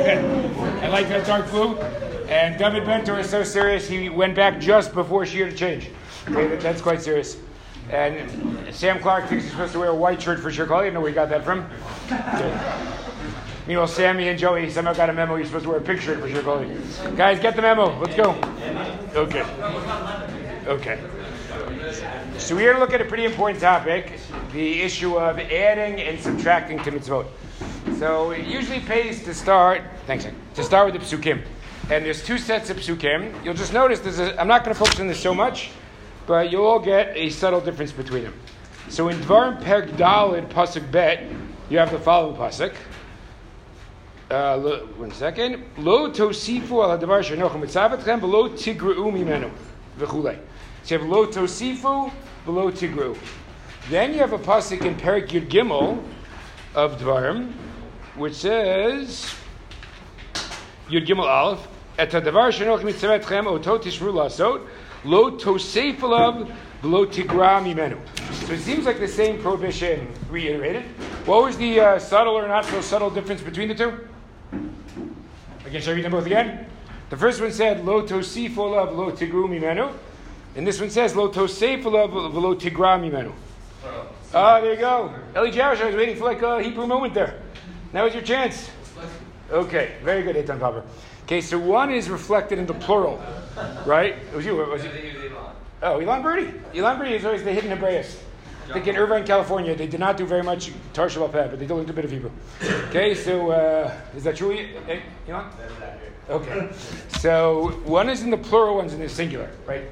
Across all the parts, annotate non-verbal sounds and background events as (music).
I like that dark blue. And David Bentor is so serious, he went back just before she had to change. That's quite serious. And Sam Clark thinks he's supposed to wear a white shirt for Chicago. I don't know where he got that from. Meanwhile, Sammy and Joey somehow got a memo you're supposed to wear a pink shirt for Chicago. Guys, get the memo. Let's go. Okay. Okay. So we're going to look at a pretty important topic, the issue of adding and subtracting to mitzvot. So it usually pays to start, thanks, to start with the psukim. And there's two sets of psukim. You'll just notice there's a, I'm not going to focus on this so much, but you'll all get a subtle difference between them. So in Dvarim Perk Dalid Pasuk Bet, you have the following pasuk. Uh, one second. Lo tosifu al hadavar shenochim mitzavetchem v'lo tigreu mimenu v'chulei. So you have lo tosifu v'lo tigreu. Then you have a pasuk in Perik Yud Gimel of Dvarim, which says Yud Gimel Aleph. Et hadavar shenochim mitzavetchem oto tishru lasot lo tosef alav v'lo tigra mimenu. So it seems like the same prohibition reiterated. What was the uh, subtle or not so subtle difference between the two? Again, shall I read them both again? The first one said, Lo tosif olav lo tigru mimenu. And this one says, Lo tosef olav lo tigra mimenu. Ah, there you go. Eli Jarosh, I was waiting for like a Hebrew moment there. Now is your chance. Okay, very good, Eitan Papa. Okay, so one is reflected in the plural, right? It was you. What was it? Oh, Elon Birdie. Elon Birdie is always the hidden Hebraeus. I think in Irvine, California, they did not do very much Tarsh Peh, but they did a bit of Hebrew. Okay, so uh, is that true, Elon? Okay. So one is in the plural, one's in the singular, right?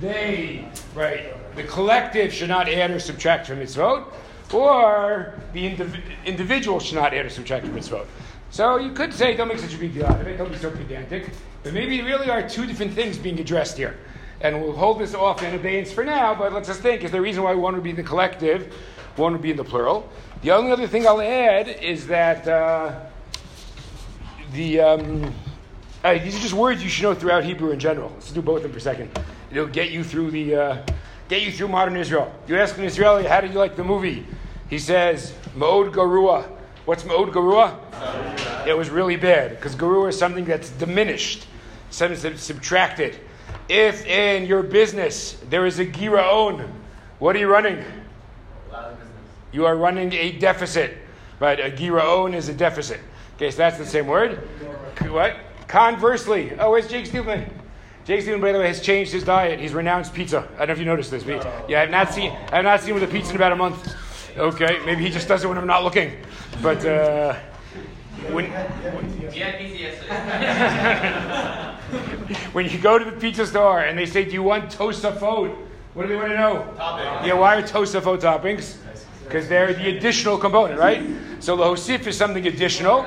They, right? The collective should not add or subtract from its vote, or the indiv- individual should not add or subtract from its vote. So you could say, don't make such a big deal out of it, don't be so pedantic, but maybe really are two different things being addressed here. And we'll hold this off in abeyance for now, but let's just think, is there a reason why one would be in the collective, one would be in the plural? The only other thing I'll add is that uh, the um, uh, these are just words you should know throughout Hebrew in general. Let's do both of them for a second. It'll get you through the uh, get you through modern Israel. You ask an Israeli, "How did you like the movie?" He says, "Ma'od garua." What's ma'od garua? It was really bad because garua is something that's diminished, something that's subtracted. If in your business there is a giraon, what are you running? You are running a deficit, right? A giraon is a deficit. Okay, so that's the same word. What? Conversely, oh, where's Jake Steelman? Jake Steelman, by the way, has changed his diet. He's renounced pizza. I don't know if you noticed this. But yeah, I've not seen. I've not seen him with a pizza in about a month. Okay, maybe he just does it when I'm not looking. But uh, when We had pizza yesterday. when you go to the pizza store and they say, "Do you want tosafot?" What do they want to know? Toppings. Yeah, why are tosafot toppings? Because they're the additional component, right? So lahosif is something additional,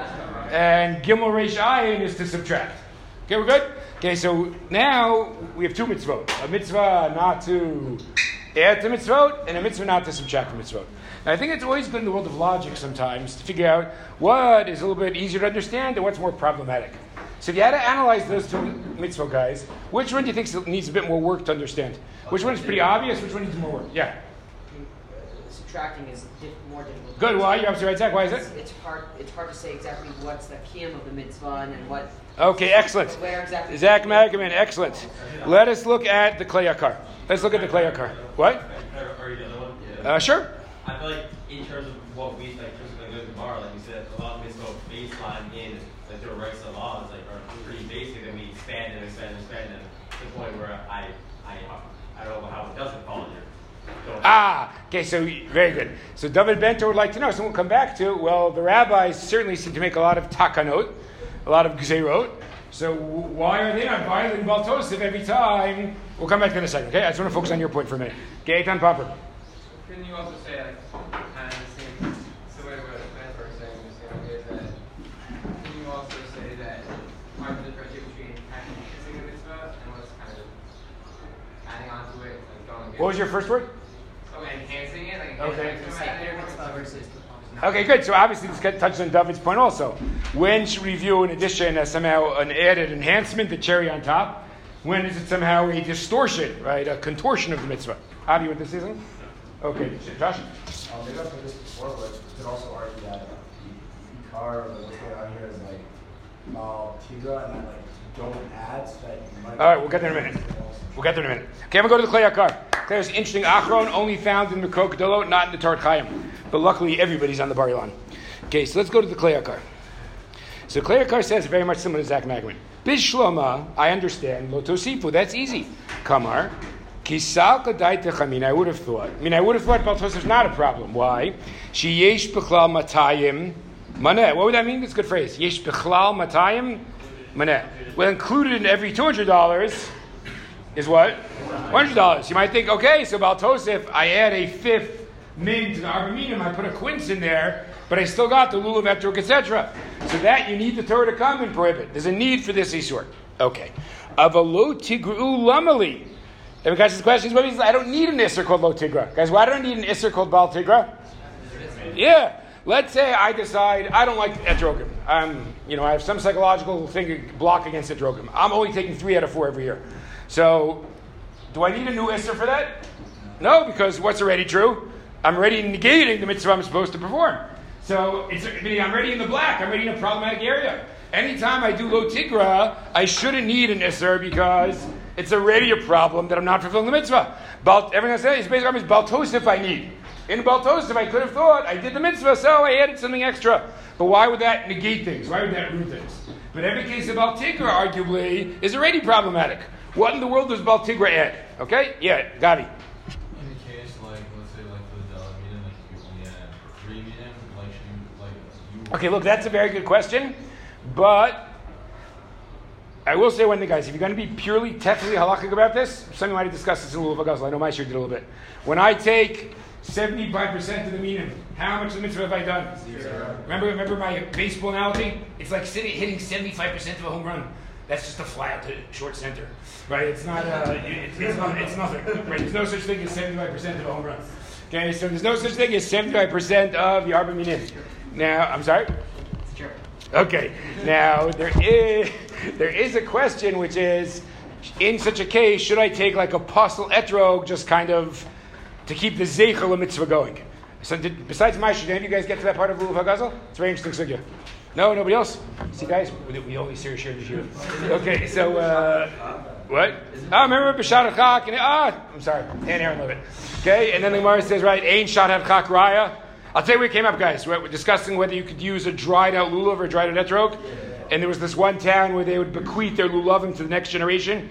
and gimel reish ayin is to subtract. Okay, we're good. Okay, so now we have two mitzvot: a mitzvah not to add to mitzvot, and a mitzvah not to subtract from mitzvot. Now, I think it's always good in the world of logic sometimes to figure out what is a little bit easier to understand and what's more problematic. So if you had to analyze those two mitzvot guys, which one do you think needs a bit more work to understand? Which one is pretty obvious? Which one needs more work? Yeah. Subtracting is diff- more difficult. Good. Why? You're absolutely right, Zach. Why is it? it's hard. It's hard to say exactly what's the kiyum of the mitzvah and what. Okay, excellent. Where exactly? Zach Magaman, excellent. Let us look at the Kleyakar. Let's look at the Kleyakar. What? Are, are you the other one? Yeah. Uh, sure. I feel like in terms of what we like, in terms of like good tomorrow, like you said, a lot of mitzvah baseline in like the rights of laws like are pretty basic, and we expand and expand and expand them to the point where I I I don't know how it doesn't fall here. So- Ah, okay, so very good. So David Bentor would like to know, so we'll come back to, well, the rabbis certainly seem to make a lot of takanot, a lot of gzerot. So why are they not violating Baltosif every time? We'll come back to that in a second, okay? I just want to focus on your point for a minute. Okay, Eitan Popper. Couldn't you also say like kind of the same similar to what the plans were saying the same way is that can you also say that part of the differentiate between kind of mitzvah and what's kind of adding on to it, like going What was your first word? Enhancing it, like Okay. enhancing Say it, clear adding mitzvah more to it. versus. Okay, good. So obviously this touches on David's point also. When should we view an addition as somehow an added enhancement, the cherry on top? When is it somehow a distortion, right? A contortion of the mitzvah? How do you want this is? Okay, Josh? Um, maybe I've heard this before, but you could also argue that the Ikar, or what's going on here, is like Mal Tigra and I like don't add so that you might. All right, we'll get there in a minute. We'll get there in a minute. Okay, I'm gonna go to the Klei Akar. Klei is interesting. Achron only found in the Krokodilo, not in the Torah Chaim. But luckily, everybody's on the Bar Ilan. Okay, so let's go to the Klei Akar. So Klei Akar says very much similar to Zach Magwin. Bishloma, I understand. Lotosifu, that's easy. Kamar. Kisal kadai I would have thought. I mean, I would have thought Baltos is not a problem. Why? She yesh bechlal matayim maneh. What would that mean? That's a good phrase. Yesh bechlal matayim maneh. Well, included in every $200 is what? $100. You might think, okay, so Baltosif, I add a fifth min to the Arba Minim, I put a quince in there, but I still got the lulav etrog, etc. So that you need the Torah to come and prohibit. There's a need for this isur. Okay. Avalo tigru lamali. Then guys, the question is, what means I don't need an isser called lo tigra? Guys, why do I need an isser called bal tigra? Yeah. Let's say I decide I don't like etrogim. Um, you know, I have some psychological thing block against etrogim. I'm only taking three out of four every year. So, do I need a new isser for that? No, because what's already true? I'm already negating the mitzvah I'm supposed to perform. So it's meaning I'm already in the black. I'm already in a problematic area. Anytime I do lo tigra, I shouldn't need an isser because it's already a problem that I'm not fulfilling the mitzvah. Balt, everything I say is basically is baltosif I need. In baltosif, I could have thought I did the mitzvah, so I added something extra. But why would that negate things? Why would that ruin things? But every case of baltigra, arguably, is already problematic. What in the world does baltigra add? Okay, yeah, Gavi. In the case, like, let's say, like, for the dollar meeting, like, you only had three meeting, like, you, like, you. Okay, look, that's a very good question, but I will say one thing, guys. If you're going to be purely technically halakhic about this, something might have discussed this in Lulav Gazal. I know my shir did a little bit. When I take 75% of the meaning, how much of the mitzvah have I done? Zero. Remember, remember my baseball analogy? It's like hitting 75% of a home run. That's just a flat to short center, right? It's not, uh, it's, it's, not, it's nothing, right? There's no such thing as 75% of a home run. Okay, so there's no such thing as 75% of the Arba Minim. Now, I'm sorry? Okay, now there is there is a question which is, in such a case, should I take like a pasul etrog just kind of to keep the zeichel mitzvah going? So did, besides my did any of you guys get to that part of Lulav Hagazal? It's very interesting sugya. No, nobody else. See, guys, we, only serious here this year. Okay, so uh, what? Oh, remember B'Shat Chak and ah, I'm sorry, and Aaron Levitt. Okay, and then the Gemara says, right, Ain Shat Chak Raya. I'll tell you where it came up, guys. We're discussing whether you could use a dried out lulav or a dried out etrog. And there was this one town where they would bequeath their lulavim to the next generation.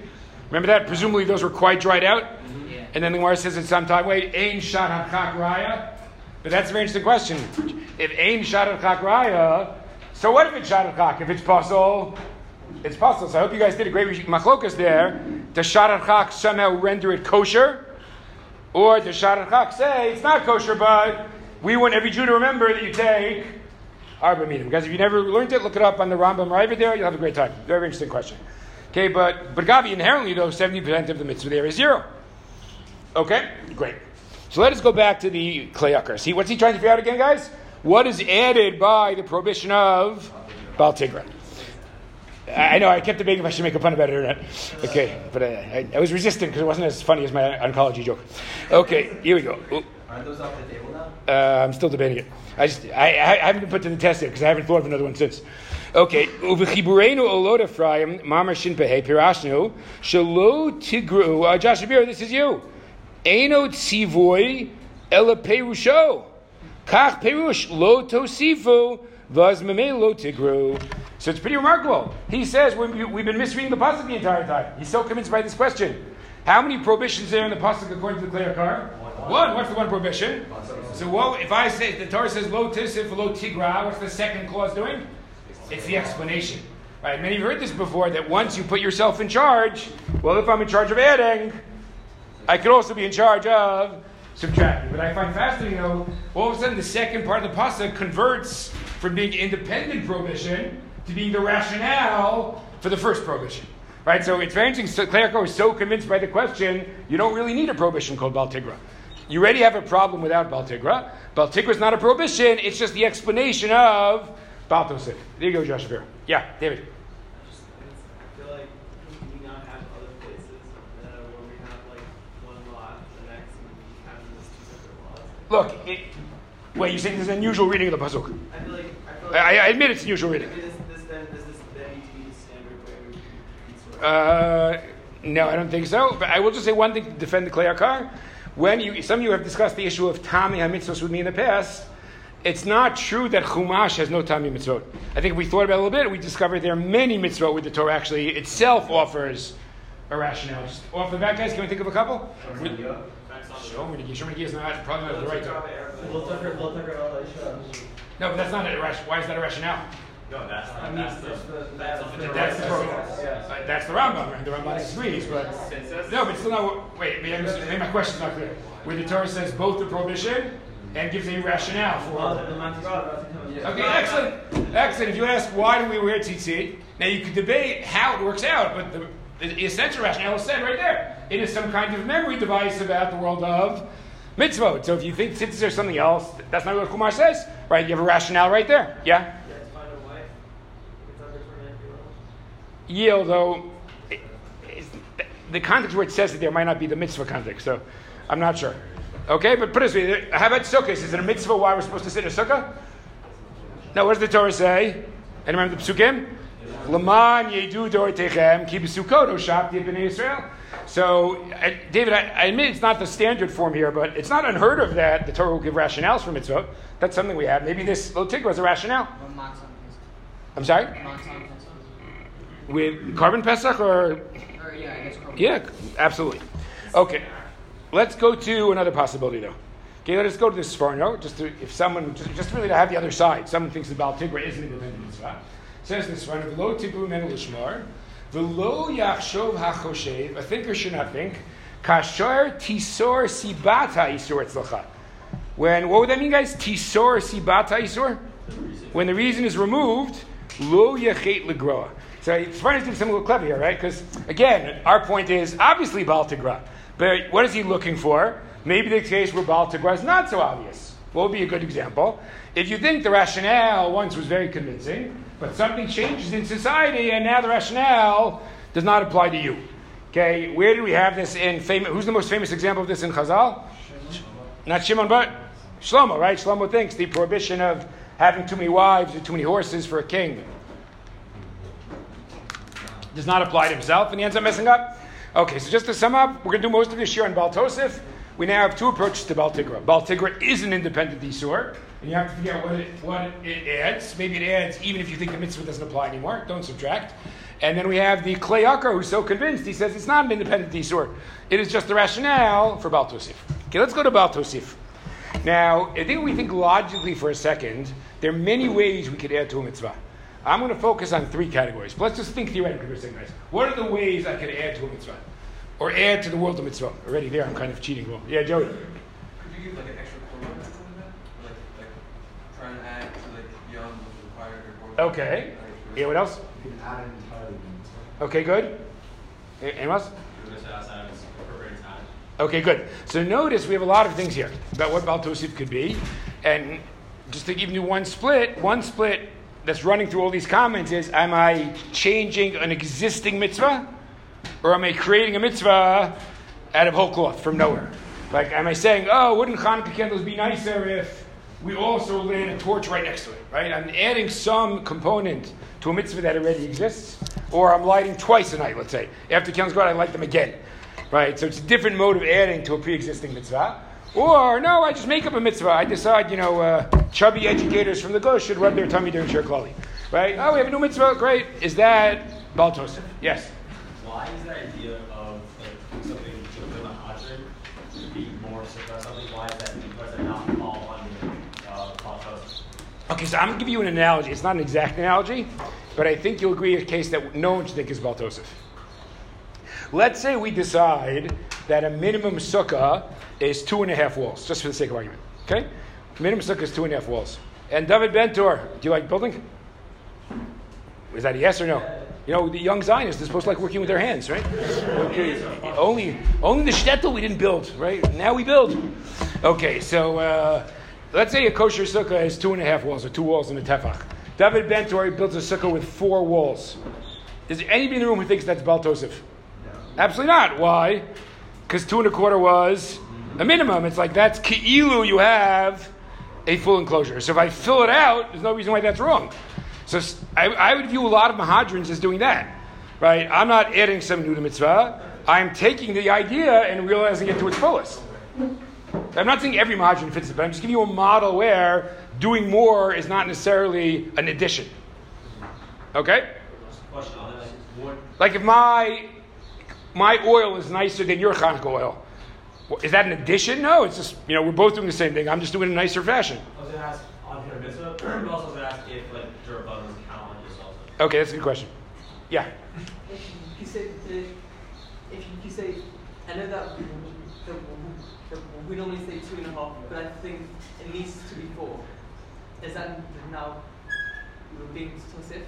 Remember that? Presumably those were quite dried out. Yeah. And then the Gemara says at some time, wait, Ain Shat Chak Raya? But that's a very interesting question. If Ain Shat Chak Raya, so what if it's Shat If it's possible, it's possible. So I hope you guys did a great machlokas there. Does Shat somehow render it kosher? Or does Shat say it's not kosher, but we want every Jew to remember that you take Arba Minim. Guys, if you never learned it, look it up on the Rambam over there. You'll have a great time. Very interesting question. Okay, but but Gavi inherently though seventy percent of the mitzvah there is zero. Okay, great. So let us go back to the Kleyakar. See, what's he trying to figure out again, guys? What is added by the prohibition of Baal Tigra? I know I kept debating if I should make a pun about it or not. Okay, but I, I, I was resistant because it wasn't as funny as my oncology joke. Okay, here we go. Oop. Aren't those off the table now? Uh, I'm still debating it. I just I, I haven't been put to the test yet because I haven't thought of another one since. Okay, uvechiburenu olod Ephraim mamar shin pehe pirashnu shalo tigru. Uh, Josh this is you. Eno tzivoy ela perusho kach perush lo tosifu vaz lo tigru. So it's pretty remarkable. He says we, we've been misreading the pasuk the entire time. He's so convinced by this question. How many prohibitions there in the pasuk according to the Kleyakar? One. What's the one prohibition? So what if I say the Torah says lo tisif lo tigra? What's the second clause doing? It's the explanation. Right? Many of you heard this before that once you put yourself in charge, well, if I'm in charge of adding, I could also be in charge of subtracting. But I find fascinating though, all of a sudden the second part of the pasuk converts from being independent prohibition to being the rationale for the first prohibition. Right? So it's very interesting. So Clerico is so convinced by the question, you don't really need a prohibition called Baltigra. You already have a problem without Baltigra. Baltigra is not a prohibition, it's just the explanation of Baltosif. There you go, Josh Shapiro. Yeah, David. just it's, I feel like we not have other places uh, where we have like one lot and the next and we have these two separate laws. Look, it, wait, you saying there's an unusual reading of the Pasuk. I feel like I feel I, like I admit it's unusual reading. This, this then this Uh, no, I don't think so. But I will just say one thing to defend the Kleyakar. When you, some of you have discussed the issue of Tami HaMitzvos with me in the past, it's not true that Chumash has no Tami Mitzvot. I think if we thought about it a little bit, we discovered there are many mitzvot where the Torah actually itself offers a rationale. Just off the bat, guys, can we think of a couple? Shomer Shomer is not probably not the right term. No, but that's not a rationale. Why is that a rationale? No, that's I not, mean, that's the, that's the, that's that's the, the That's the right- Uh, That's the Rambam, and the Rambam disagrees, but no, but still not. Wait, maybe, I'm just- maybe my question's not clear. Where the Torah says both the prohibition and gives a rationale for. it. Okay, excellent, excellent. If you ask why do we wear tzitzit, now you could debate how it works out, but the, the essential rationale is said right there. It is some kind of memory device about the world of mitzvot. So if you think tzitzit are something else, that's not what Kumar says, right? You have a rationale right there. Yeah. Yeah, it's fine and white. It's under Yeah, although it- the context where it says it there might not be the mitzvah context, so I'm not sure. Okay, but put it this way: How about sukkahs? Is it a mitzvah why we're supposed to sit in a sukkah? No, what does the Torah say? And remember the psukim? Laman yedu dortechem ki b'sukkot oshapti b'nei Israel. So, I, David, I, I admit it's not the standard form here, but it's not unheard of that the Torah will give rationales for mitzvah. That's something we have. Maybe this lo tigra is a rationale. I'm sorry, with korban pesach or Or, yeah, I guess. Chrome. yeah, absolutely. Okay, let's go to another possibility though. Okay, let's go to this Sforno, just to, if someone, just, just really to have the other side. Someone thinks the Baal Tigra is an independent mitzvah. Says this Sforno, V'lo tibru men lishmar, v'lo yachshov hachoshev, a thinker should not think, kashar tisor sibata isur etzlacha. When, what would that mean guys? Tisor sibata isur? When the reason is removed, lo yachet legroa. So it's funny to do something a little clever here, right? Because again, our point is obviously Baal Tigra. But what is he looking for? Maybe the case where Baal Tigra is not so obvious. What would be a good example? If you think the rationale once was very convincing, but something changes in society and now the rationale does not apply to you. Okay, where do we have this in famous? Who's the most famous example of this in Chazal? Not Shimon, but Shlomo, right? Shlomo thinks the prohibition of having too many wives or too many horses for a king does not apply to himself, and he ends up messing up. Okay, so just to sum up, we're going to do most of this year on Baltosif. We now have two approaches to Baltigra. Baltigra is an independent Isur, and you have to figure out what it, what it adds. Maybe it adds even if you think the mitzvah doesn't apply anymore. Don't subtract. And then we have the Clay Kleyakar, who's so convinced, he says it's not an independent Isur. It is just the rationale for Baal Tosif. Okay, let's go to Baal Tosif. Now, I think we think logically for a second, there are many ways we could add to a mitzvah. I'm going to focus on three categories. But let's just think theoretically for a second, guys. What are the ways I could add to a mitzvah? Or add to the world of mitzvah? Already there, I'm kind of cheating. Well, yeah, Joey. Could you give like an extra korban or something like that? Like, like trying to add to like beyond what's required or korban? Okay. Yeah, what else? You can add an entirely. Okay, good. A- Anyone else? do this outside of its appropriate time. Okay, good. So notice we have a lot of things here about what Baal Tosif could be. And just to give you one split, one split that's running through all these comments is Am I changing an existing mitzvah? Or am I creating a mitzvah out of whole cloth from nowhere? Like, am I saying, oh, wouldn't Hanukkah candles be nicer if we also lit a torch right next to it, right? I'm adding some component to a mitzvah that already exists. Or I'm lighting twice a night, let's say. After candles go out, I light them again. Right? So it's a different mode of adding to a pre existing mitzvah. Or, no, I just make up a mitzvah. I decide, you know, uh, chubby educators from the Go should rub their tummy during Shir Klali. Right? Oh, we have a new mitzvah. Great. Is that Baal Tosef? Yes. Why is the idea of like something within the Hadron to be more secure something? Why is that because it not fall under uh, Platos? Okay, so I'm going to give you an analogy. It's not an exact analogy, but I think you'll agree a case that no one should think is Baal Tosef. Let's say we decide that a minimum sukkah is two and a half walls, just for the sake of argument. Okay? Minimum sukkah is two and a half walls. And David Bentor, do you like building? Is that a yes or no? You know, the young Zionists, they're supposed to like working with their hands, right? Okay. Only, only the shtetl we didn't build, right? Now we build. Okay, so uh, let's say a kosher sukkah has two and a half walls, or two walls and a tefach. David Bentor builds a sukkah with four walls. Is there anybody in the room who thinks that's Baal Tosef? Absolutely not. Why? Because two and a quarter was a minimum. It's like that's ki'ilu, you have a full enclosure. So if I fill it out, there's no reason why that's wrong. So I would view a lot of Mahadrins as doing that. right? I'm not adding some new to mitzvah. I'm taking the idea and realizing it to its fullest. I'm not saying every margin fits it, but I'm just giving you a model where doing more is not necessarily an addition. Okay? Question on it, like, if my my oil is nicer than your Hanukkah oil, is that an addition? No, it's just you know we're both doing the same thing. I'm just doing it in a nicer fashion. I was gonna ask on here mitzvah, (clears throat) but also gonna ask if like Durabun was count on this also. Okay, that's a good question. Yeah. If you say, if if you say, I know that, that, that we normally say two and a half, but I think it needs to be four. Is that now being exclusive?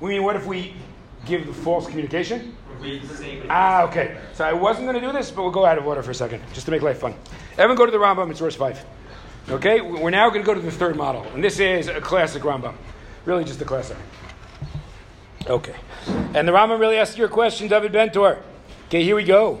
We mean, what if we give the false communication? Ah, okay. So I wasn't going to do this, but we'll go out of order for a second, just to make life fun. Everyone go to the Rambam, it's verse 5. Okay, we're now going to go to the third model. And this is a classic Rambam. Really just a classic. Okay. And the Rambam really asks your question, David Bentor. Okay, here we go.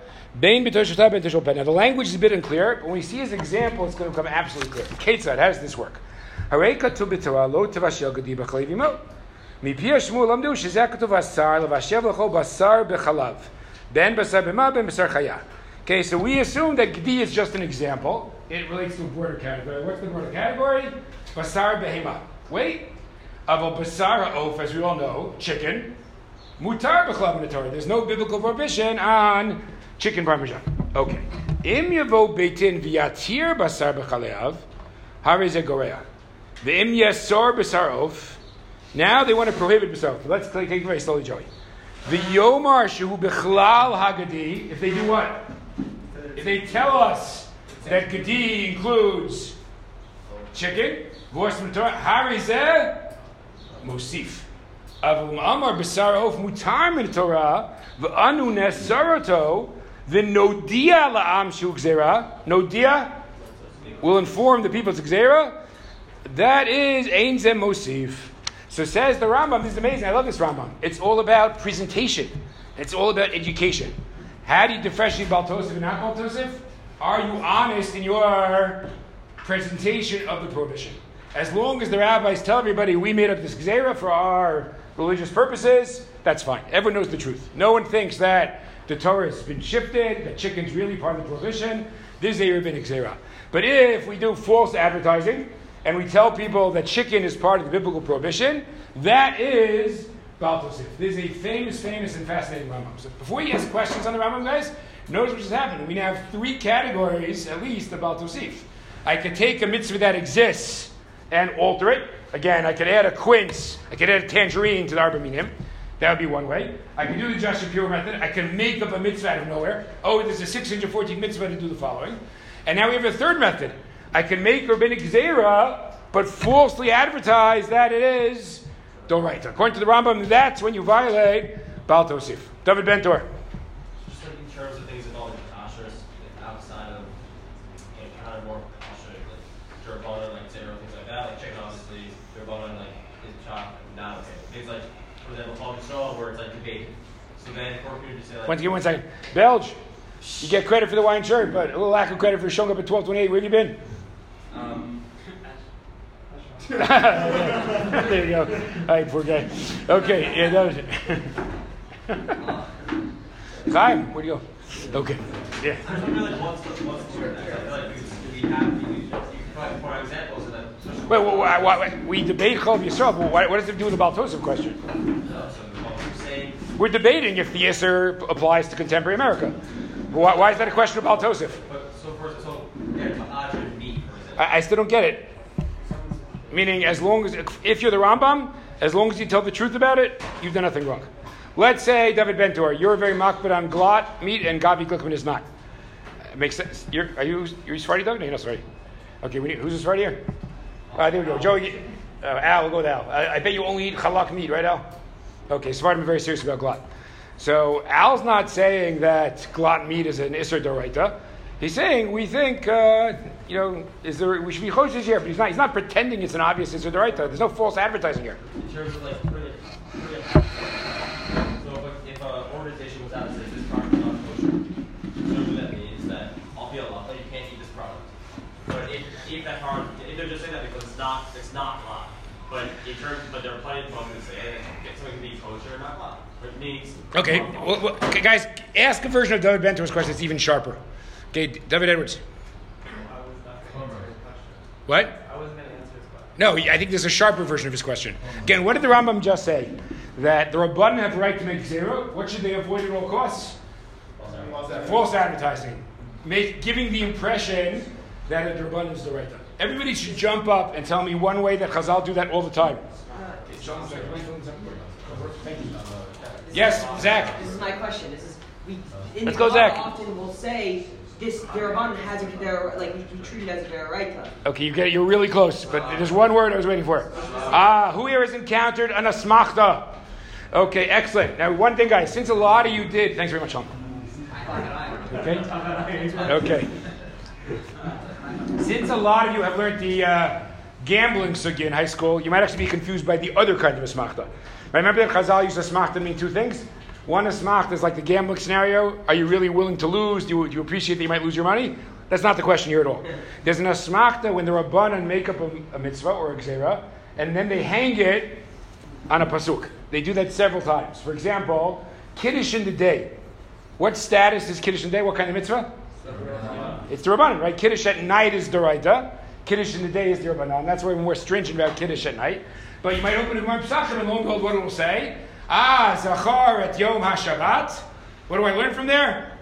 Bain b'toshotah ben toshol pen. Now the language is a bit unclear, but when we see his example, it's going to become absolutely clear. Ketzad, how does this work? Harei katu b'torah lo tavashel gadi b'chalev yimot. מפי השמוע למדו שזה כתוב בשר, לבשל לכל בשר בחלב. בין בשר במה, בין בשר חיה. Okay, so we assume that gdi is just an example. It relates to a broader category. What's the broader category? Basar behema. Wait. Aval basar ha'of, as we all know, chicken. Mutar b'chalav in the Torah. There's no biblical prohibition on chicken parmesan. Okay. Im yavo beitin v'yatir basar b'chalev, hare ze gorea. V'im yasor basar of. Now they want to prohibit basar. Let's take it very slowly, Joey. The yomar shehu b'chlal hagadi. If they do what? If they tell us that gadi includes chicken, voice from the Torah, hare ze mosif. Avum amar basar of mutar min Torah v'anu nesaroto v'nodia la'am shu gzera. Nodia will inform the people it's gzera. That is ein zem mosif. So says the Rambam. This is amazing. I love this Rambam. It's all about presentation. It's all about education. How do you differentiate Baltosif and not Baltosif? Are you honest in your presentation of the prohibition? As long as the rabbis tell everybody we made up this gzera for our religious purposes, that's fine. Everyone knows the truth. No one thinks that the Torah has been shifted, that chicken's really part of the prohibition. This is a rabbinic gzera. But if we do false advertising and we tell people that chicken is part of the biblical prohibition, that is Baltosif. This is a famous, famous, and fascinating Rambam. So before you ask questions on the Rambam, guys, notice what just happened. We now have three categories, at least, of Baltosif. I could take a mitzvah that exists and alter it. Again, I could add a quince, I could add a tangerine to the Arba Minim. That would be one way. I can do the Josh Shapiro method. I can make up a mitzvah out of nowhere. Oh, there's a 614 mitzvah to do the following. And now we have a third method. I can make rabbinic zera, but falsely advertise that it is doraita. According to the Rambam, that's when you violate Baal Tosif. David Bentor. Just like in terms of things involving kashrus, like outside of, you know, kind of more kashrus, like Durabana, like zero, things like that. Like chicken, obviously, Durabana, like is chopped, not okay. Things like, for example, Paul Straw, where it's like debate. So then, for people to say like, Once again, one second. Belge, you get credit for the wine shirt, but a little lack of credit for showing up at 1228. Where have you been? Um, (laughs) there you go. All right, poor guy. Okay, yeah, that was it. (laughs) Chaim, where'd you go? Okay, yeah. I like what's the, what's the? I feel like we, have, you, you can provide examples and then, Wait, wait, wait, wait, we debate Chol Yisrael, but what, what does it do with the Baltosif question? uh, so what we're saying, We're debating if the Isser applies to contemporary America. Why, why is that a question of Baltosif? but so for, so, yeah, meat. I, I still don't get it. Meaning, as long as, if you're the Rambam, as long as you tell the truth about it, you've done nothing wrong. Let's say, David Bentor, you're very makbid on glatt meat and Gavi Glickman is not. It makes sense. You're, are you, you're Sephardi, Doug? No, you're not Sephardi. Okay, we need, who's a Sephardi here? Uh, there we go. Joey, uh, Al, we'll go with Al. I, I bet you only eat halak meat, right, Al? Okay, Sephardim are very serious about glatt. So Al's not saying that glutton meat is an Isser Doraita. He's saying we think, uh, you know, is there, we should be Chosh here, but he's not, he's not pretending it's an obvious Isser Doraita. There's no false advertising here. In terms of like, for the, for the, so if, if an organization was out and says this product is not kosher, presumably that means that I'll be Allah, you can't eat this product. But if, if that product, if they're just saying that because it's not, it's not halal. But in terms, but there are plenty of folks that say, hey, get something to be kosher or not halal. It means. Okay, well, well, okay, guys, ask a version of David Bentor's question that's even sharper. Okay, David Edwards. I was not going to answer his question. What? I wasn't going to answer his. No, I think there's a sharper version of his question. Again, what did the Rambam just say? That the Rabbanan have the right to make zero. What should they avoid at all costs? False advertising. Make, giving the impression that a Rabbanan is the right. Everybody should jump up and tell me one way that Chazal do that all the time. Thank you. Yes, Zach. This is my question. This is we. In Let's go, Zach. Often we'll say this Deraban has a Kedera, like we, we treat it as a Deraita. Okay, you get. You're really close, but there's one word I was waiting for. Ah, who here has encountered an asmachta? Okay, excellent. Now, one thing, guys, since a lot of you did, thanks very much, Tom. Okay. Okay. Since a lot of you have learned the uh, gambling sugya in high school, you might actually be confused by the other kind of asmachta. Remember that Chazal used asmachta to mean two things. One is asmachta is like the gambling scenario. Are you really willing to lose? Do you, do you appreciate that you might lose your money? That's not the question here at all. There's an asmachta when the rabbanan make up a, a mitzvah or a gzera, and then they hang it on a pasuk. They do that several times. For example, kiddush in the day. What status is kiddush in the day? What kind of mitzvah? It's the rabbanan, right? Kiddush at night is the deraita. Kiddush in the day is the rabbanan. That's why we're more stringent about kiddush at night. But you might open a Gemara Pesachim and lo and behold, what it will say? Ah, zachar at yom hashabbat. What do I learn from there?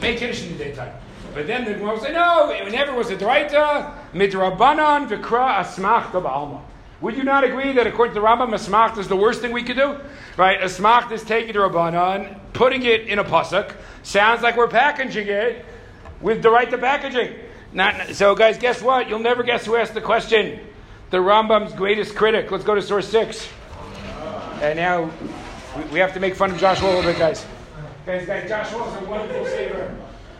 Make kiddush in the daytime. But then the Gemara will say, no, it never was a deraita. Midrabanan v'kra asmachta ba'alma. Would you not agree that according to the Rambam, is the worst thing we could do? Right? Asmachta is taking the rabbanan, putting it in a pasuk. Sounds like we're packaging it with the right to packaging. Not, so, guys, guess what? You'll never guess who asked the question. The Rambam's greatest critic. Let's go to source six. And now we, have to make fun of Joshua a little bit, guys. Guys, guys, Joshua is a wonderful saver.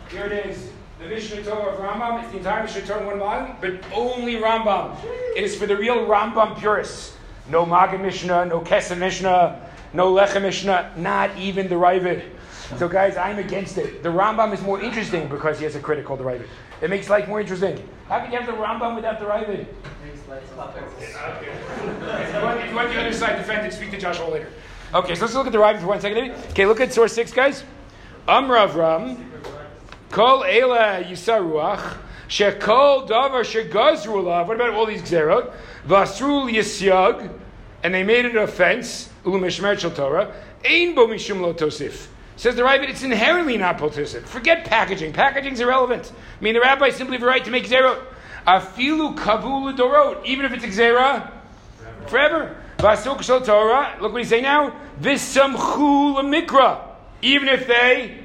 Here it is. The Mishnah Torah of Rambam. It's the entire Mishnah Torah in one volume, but only Rambam. It is for the real Rambam purists. No Maga Mishnah, no Kesef Mishnah, no Lechem Mishnah, not even the Ravid. So, guys, I'm against it. The Rambam is more interesting because he has a critic called the Ravid. It makes life more interesting. How can you have the Rambam without the Ravid? If you want, the other side defended, speak to Joshua later. Okay, so let's look at the Ravid for one second. Okay, look at source six, guys. Amrav Ram. Kol Ela Yisaruach. Shekol Davar Shegazru. What about all these Gzerot? Vasrul Yisyag. And they made it an offense. Ulu Mishmer Shel Torah. Ein Bo Mishum Lo Tosif. Says the Ravid, it's inherently not potisif. Forget packaging. Packaging's irrelevant. I mean, the rabbi simply have the right to make Gzerot. Afilu Kavu Dorot. Even if it's Gzera, forever. Vasuk Shel Torah. Look what he's saying now. Visamchu Mikra. Even if they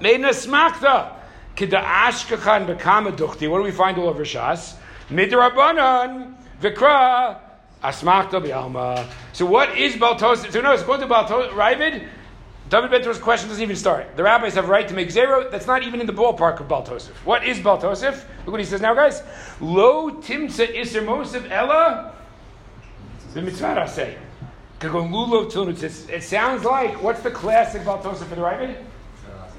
made an. Kida ashkachan bekama duchti. What do we find all over Shas? Midrabanan vikra asmakta bialma. So what is Baltos? So notice, according to Baltos, Ravid, David Bentor's question doesn't even start. The rabbis have a right to make zero. That's not even in the ballpark of Baltosif. What is Baltosif? Look what he says now, guys. Lo timsa iser mosif ella the mitzvah say. It sounds like what's the classic Baltosif for the Ravid?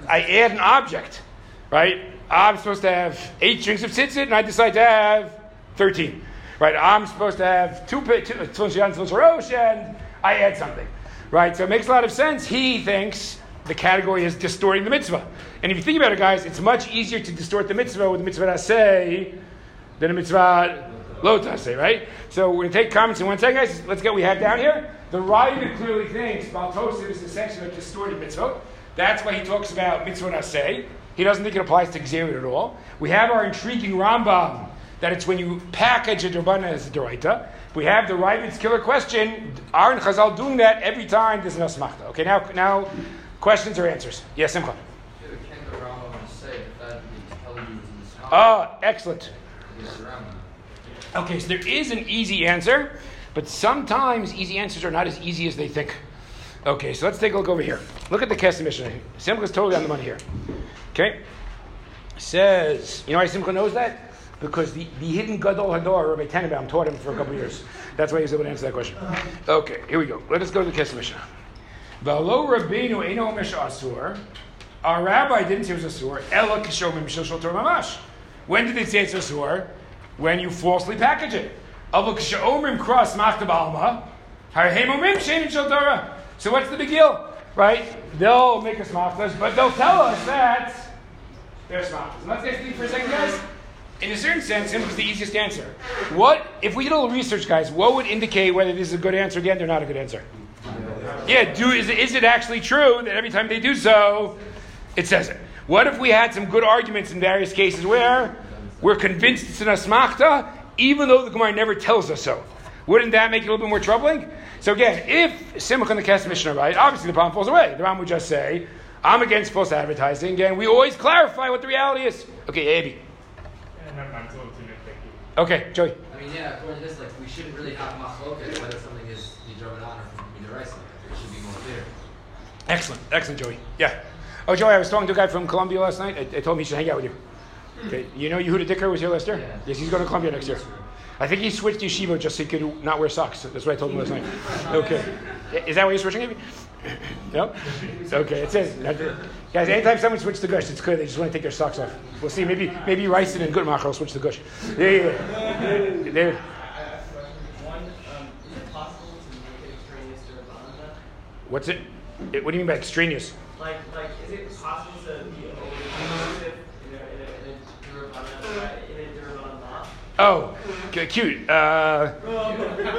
I add an object, right? I'm supposed to have eight strings of tzitzit, and I decide to have thirteen, right? I'm supposed to have two tefillin uh, rosh, and I add something, right? So it makes a lot of sense. He thinks the category is distorting the mitzvah, and if you think about it, guys, it's much easier to distort the mitzvah with the mitzvah say than a mitzvah lo say, right? So we're going to take comments in one second, guys. Let's get what we have down here. The Ravid clearly thinks Baltosif is essentially a distorted mitzvah. That's why he talks about mitzvah naseh. He doesn't think it applies to Gzerut at all. We have our intriguing Rambam that it's when you package a Durbana as a Doraita. We have the Ravid's killer question. Aren't Chazal doing that every time there's an Asmachta? Okay, now, now questions or answers? Yes, Simcha. Ah, excellent. The Rambam. Okay, so there is an easy answer, but sometimes easy answers are not as easy as they think. Okay, so let's take a look over here. Look at the Kesef Mishnah. Simcha is totally on the money here. Okay? Says, you know why Simcha knows that? Because the, the hidden Gadol Hador, Rabbi Tenenbaum, taught him for a couple years. That's why he's able to answer that question. Okay, here we go. Let us go to the Kesef Mishnah. V'alo Rabbeinu Eino Mish Asur. Our rabbi didn't say it was Asur. Ela Kishomim Torah Mamash. When did they say it's Asur? When you falsely package it. Avol Kishomim Cross Machtab Alma. Harhemomim Shein Shal Torah. So what's the big deal? Right? They'll make us machtas, but they'll tell us that they're machtas. Let's get deep for a second, guys. In a certain sense, it was the easiest answer. What if we did a little research, guys? What would indicate whether this is a good answer again or not a good answer? Yeah, do is it, is it actually true that every time they do so, it says it? What if we had some good arguments in various cases where we're convinced it's an asmachta, even though the Gemara never tells us so? Wouldn't that make it a little bit more troubling? So again, if Simcha and the Kesef Mishnah right, obviously the problem falls away. The Ram would just say, I'm against false advertising. Again, we always clarify what the reality is. Okay, Abby. Okay, Joey. I mean, yeah, according to this, like, we shouldn't really have machloket whether something is midrabanan or midoraisa. It should be more clear. Excellent, excellent, Joey. Yeah. Oh, Joey, I was talking to a guy from Columbia last night. I, I told him he should hang out with you. Hmm. Okay. You know Yehuda Dicker was here last year? Yeah. Yes, he's going to Columbia next year. I think he switched yeshiva just so he could not wear socks. That's what I told him last night. (laughs) Okay. Is that why you're switching? Maybe? (laughs) No? Okay, it says. Guys, anytime someone switches to gush, it's clear they just want to take their socks off. We'll see. Maybe maybe Ryson and Gutmacher will switch to gush. Yeah, yeah, yeah. There. One, um, is it possible to make it extraneous to What's it? it? What do you mean by extraneous? Like, like, is it possible to be over in a, in a, in in a Rabbanan? Oh, cute. Uh,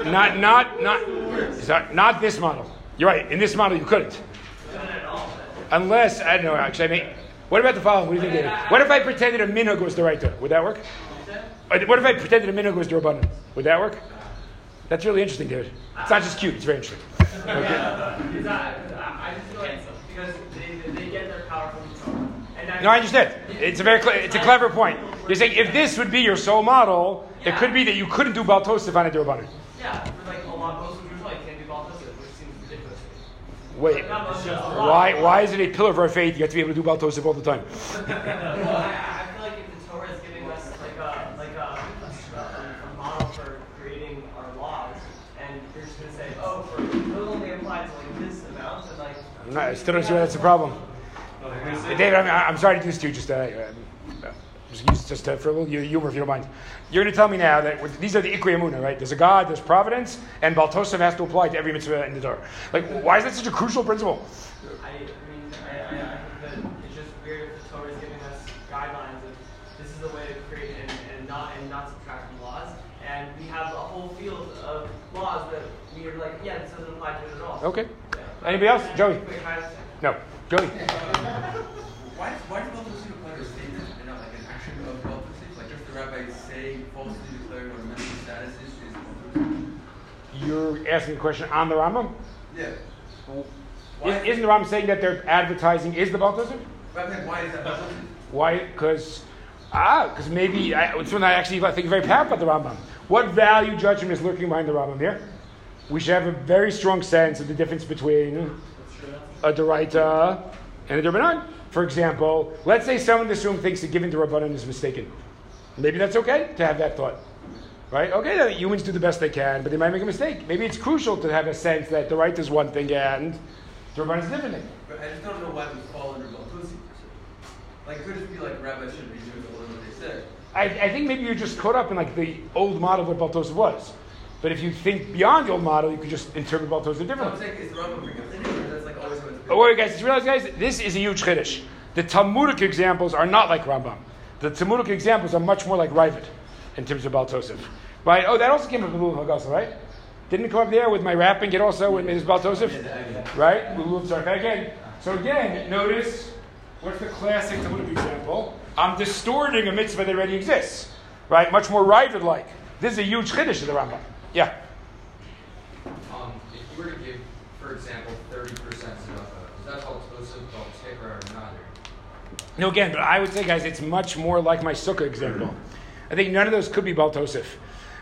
not not not not this model. You're right. In this model, you couldn't. Unless I don't know. Actually, I mean, what about the following? What do you think, David? What if I pretended a minhag was the right term? Would that work? Uh, What if I pretended a minhag was the rabbanon? Would that work? That's really interesting, David. It's not just cute. It's very interesting. Okay. I, I. No, I understand. It's a very cle- it's a clever point. You're saying if this would be your sole model, it could be that you couldn't do baltosif on a rabbanon. Yeah, like a lot, most of Jews like can't do baltosif, which seems ridiculous. Wait. Like, not most Jews, a lot. Why why is it a pillar of our faith? You have to be able to do baltosif all the time. (laughs) Well, I, I feel like if the Torah is giving us like a like a, a, a model for creating our laws, and you're just gonna say, oh, for those only apply to like this amount, and like. I'm I still don't see why that's a problem. David, I'm, I'm sorry to do this to you. Just, uh, just use just uh, for a little hu- humor, if you don't mind. You're going to tell me now that with, these are the Ikri Amuna, right? There's a God, there's providence, and Baltosif has to apply to every mitzvah in the Torah. Like, why is that such a crucial principle? I, I mean, I, I, I think that it's just weird if the Torah is giving us guidelines of this is the way to create and, and not and not subtract from laws, and we have a whole field of laws that we are like, yeah, this doesn't apply to it at all. Okay. Yeah. Anybody else? Joey? Wait, can I just- No. Joey? Why, why does Baltus apply to a statement and not like an action of Baltus? Like just the rabbi saying falsely declaring what a mental status is is Baltus? You're asking a question on the Rambam? Yeah. Is, isn't the Rambam saying that their advertising is the Baltosif? But why is that Baltus? Why? Because ah, because maybe I, it's one I actually I think very powerful about the Rambam. What value judgment is lurking behind the Rambam here? We should have a very strong sense of the difference between a Deraita and a Durbanan. For example, let's say someone in this room thinks that giving the Rabbanan is mistaken. Maybe that's okay to have that thought. Right? Okay, humans do the best they can, but they might make a mistake. Maybe it's crucial to have a sense that the right is one thing and the Rabbanan is a different thing. But I just don't know why we fall under Baltus. Like could just be like rabbis shouldn't be doing what they say. I, I think maybe you're just caught up in like the old model of what Baltosif was. But if you think beyond the old model, you could just interpret No, I'm differently. saying is the Rambam bring up anything? That's like always it's But oh, wait, guys, just realize, guys, this is a huge chiddush. The Talmudic examples are not like Rambam. The Talmudic examples are much more like Ravid in terms of Baltosif. Right? Oh, that also came up with Lulav Hagazal, right? Didn't it come up there with my wrapping it also with Ms. Baltosif? Right? Lulav Sarfat again. So again, notice what's the classic example? I'm distorting a mitzvah that already exists. Right? Much more Ravid like. This is a huge chiddush of the Rambam. Yeah. Um, if you were to give, for example, thirty percent tzedakah, is that called tosef, or not? No, again, but I would say, guys, it's much more like my sukkah example. I think none of those could be Baltosif,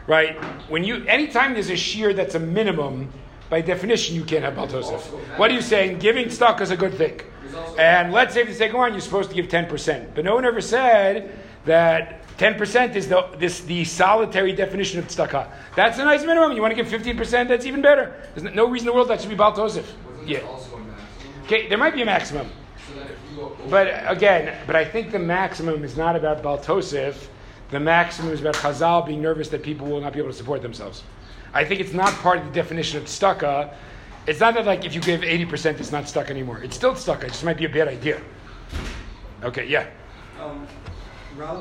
right? When you, anytime there's a shear that's a minimum, by definition, you can't have Baltosif. What are you saying? Giving stock is a good thing. And let's say for the sake of one, you're supposed to give 10%. But no one ever said that 10% is the, this, the solitary definition of tzedakah. That's a nice minimum. You want to give 15%, that's even better. There's no reason in the world that should be Baltosif. Yeah. there also a maximum? Okay, there might be a maximum. So that if you go over. But again, but I think the maximum is not about Baltosif. The maximum is about Chazal being nervous that people will not be able to support themselves. I think it's not part of the definition of tzedakah. It's not that like if you give 80%, it's not stuck anymore. It's still stuck. It just might be a bad idea. Okay, yeah. Um,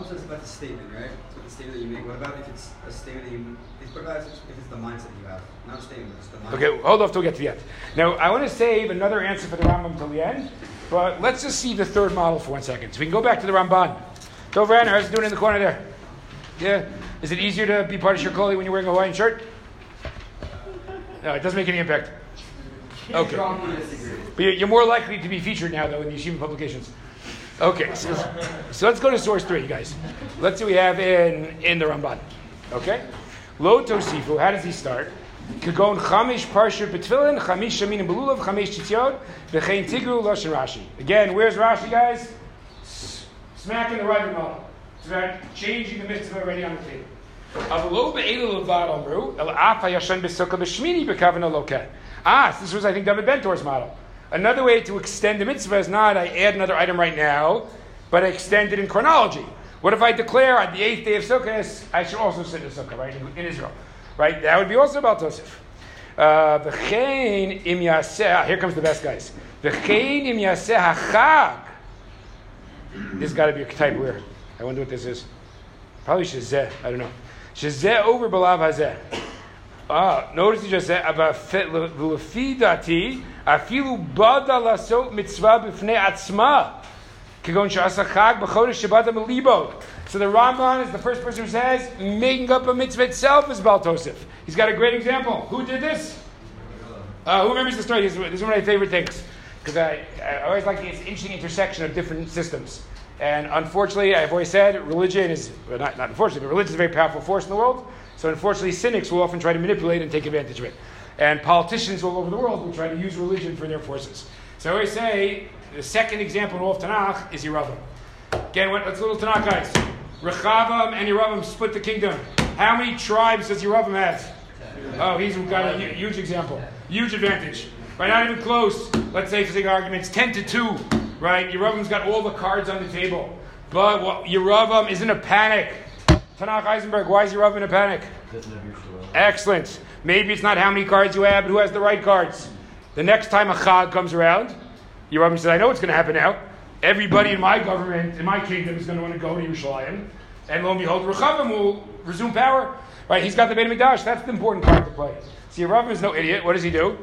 says about the statement, right? So the statement that you make. What about if it's a statement that you? What about if it's the mindset you have, not a statement, it's the mindset. Okay, hold off till we get to the end. Now, I want to save another answer for the Rambam till the end, but let's just see the third model for one second. So we can go back to the Ramban. Dov Ranner, how's it doing in the corner there? Yeah? Is it easier to be part of Shirkoli when you're wearing a Hawaiian shirt? No, it doesn't make any impact. Okay. But you're- more likely to be featured now, though, in the yeshiva publications. Okay, so, so let's go to source three, guys. Let's see what we have in, in the Ramban. Okay? Lo Tosifu, how does he start? Kagon Chamish Parsha Betfilin, Chamish Shamin and Belulav, Chamish Tzitzyot, V'chein Tigru, Loshen Rashi. Again, where's Rashi, guys? S- Smacking the right model. It's about changing the mitzvah already on the table. Ah, this was, I think, David Bentor's model. Another way to extend the mitzvah is not I add another item right now, but I extend it in chronology. What if I declare on the eighth day of Sukkot, I should also sit in Sukkah, right, in, in Israel? Right? That would be also about Tosif. Uh, yaseh, here comes the best guys. This has got to be a type weird. I wonder what this is. Probably shazeh. I don't know. Shazeh over belav hazeh. Ah, notice he just said about v'lefi dati afilu bada lasot mitzvah b'fnei atzma kagon she'asa chag b'chodesh shabbat melibo. So the Ramban is the first person who says making up a mitzvah itself is Bal Tosif. He's got a great example. Who did this? Uh, who remembers the story? This is, one of my favorite things because I, I always like this interesting intersection of different systems. And unfortunately, I've always said religion is well, not, not unfortunately, but religion is a very powerful force in the world. So unfortunately, cynics will often try to manipulate and take advantage of it. And politicians all over the world will try to use religion for their forces. So I always say the second example in all of Tanakh is Yeravam. Again, what- let's to Tanakh, guys. Rechavam and Yeravam split the kingdom. How many tribes does Yeravam have? Oh, he's got a huge example. Huge advantage. Right, not even close. Let's say for of arguments, 10 to 2. Right, Yeravam's got all the cards on the table. But what, Yeravam is in a panic. Tanakh Eisenberg, why is Yeravam in a panic? Excellent. Maybe it's not how many cards you have, but who has the right cards. The next time a Chag comes around, Yeravam says, I know what's going to happen now. Everybody in my government, in my kingdom, is going to want to go to Yerushalayim. And lo and behold, Rechavam will resume power. Right? He's got the Beit HaMikdash. That's the important card to play. See, Yeravam is no idiot. What does he do?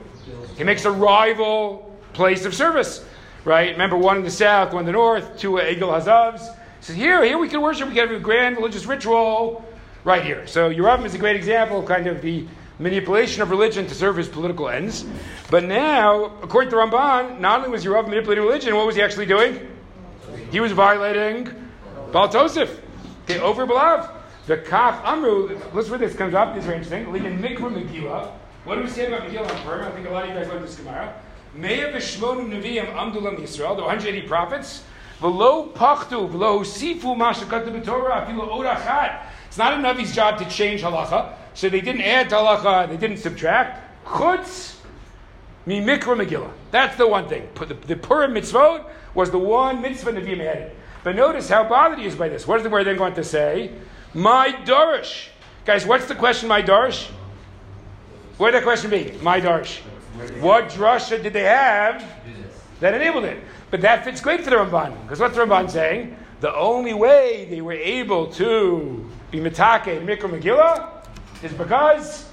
He makes a rival place of service. Right? Remember, one in the south, one in the north, two Egel Hazavs. Says, here, here we can worship. We can have a grand religious ritual right here. So Yeravam is a great example of kind of the manipulation of religion to serve his political ends. But now, according to Ramban, not only was Yeravam manipulating religion, what was he actually doing? He was violating Baal Tosif. Okay, over Balav. The Kaf Amru, where this comes up, this is very interesting. Mikra Megillah. What do we say about Megillah on Purim? I think a lot of you guys like this Gemara. Me'ah v'shmonu nevi'im amdulam Yisrael, the 180 prophets. V'lo pachtu, v'lo sifu mashakatu b'torah, afilu od achat. It's not a Navi's job to change halacha, so they didn't add to halacha, they didn't subtract. Chutz mi mikra Megillah. That's the one thing. The, the Purim mitzvot was the one mitzvah Nevi'im added. But notice how bothered he is by this. What is the word then going to say? My darish. Guys, what's the question, my darish? What would that question be? My darish. What drasha did they have that enabled it? But that fits great for the Ramban. Because what's the Ramban saying? The only way they were able to be mitake and mikra Megillah is because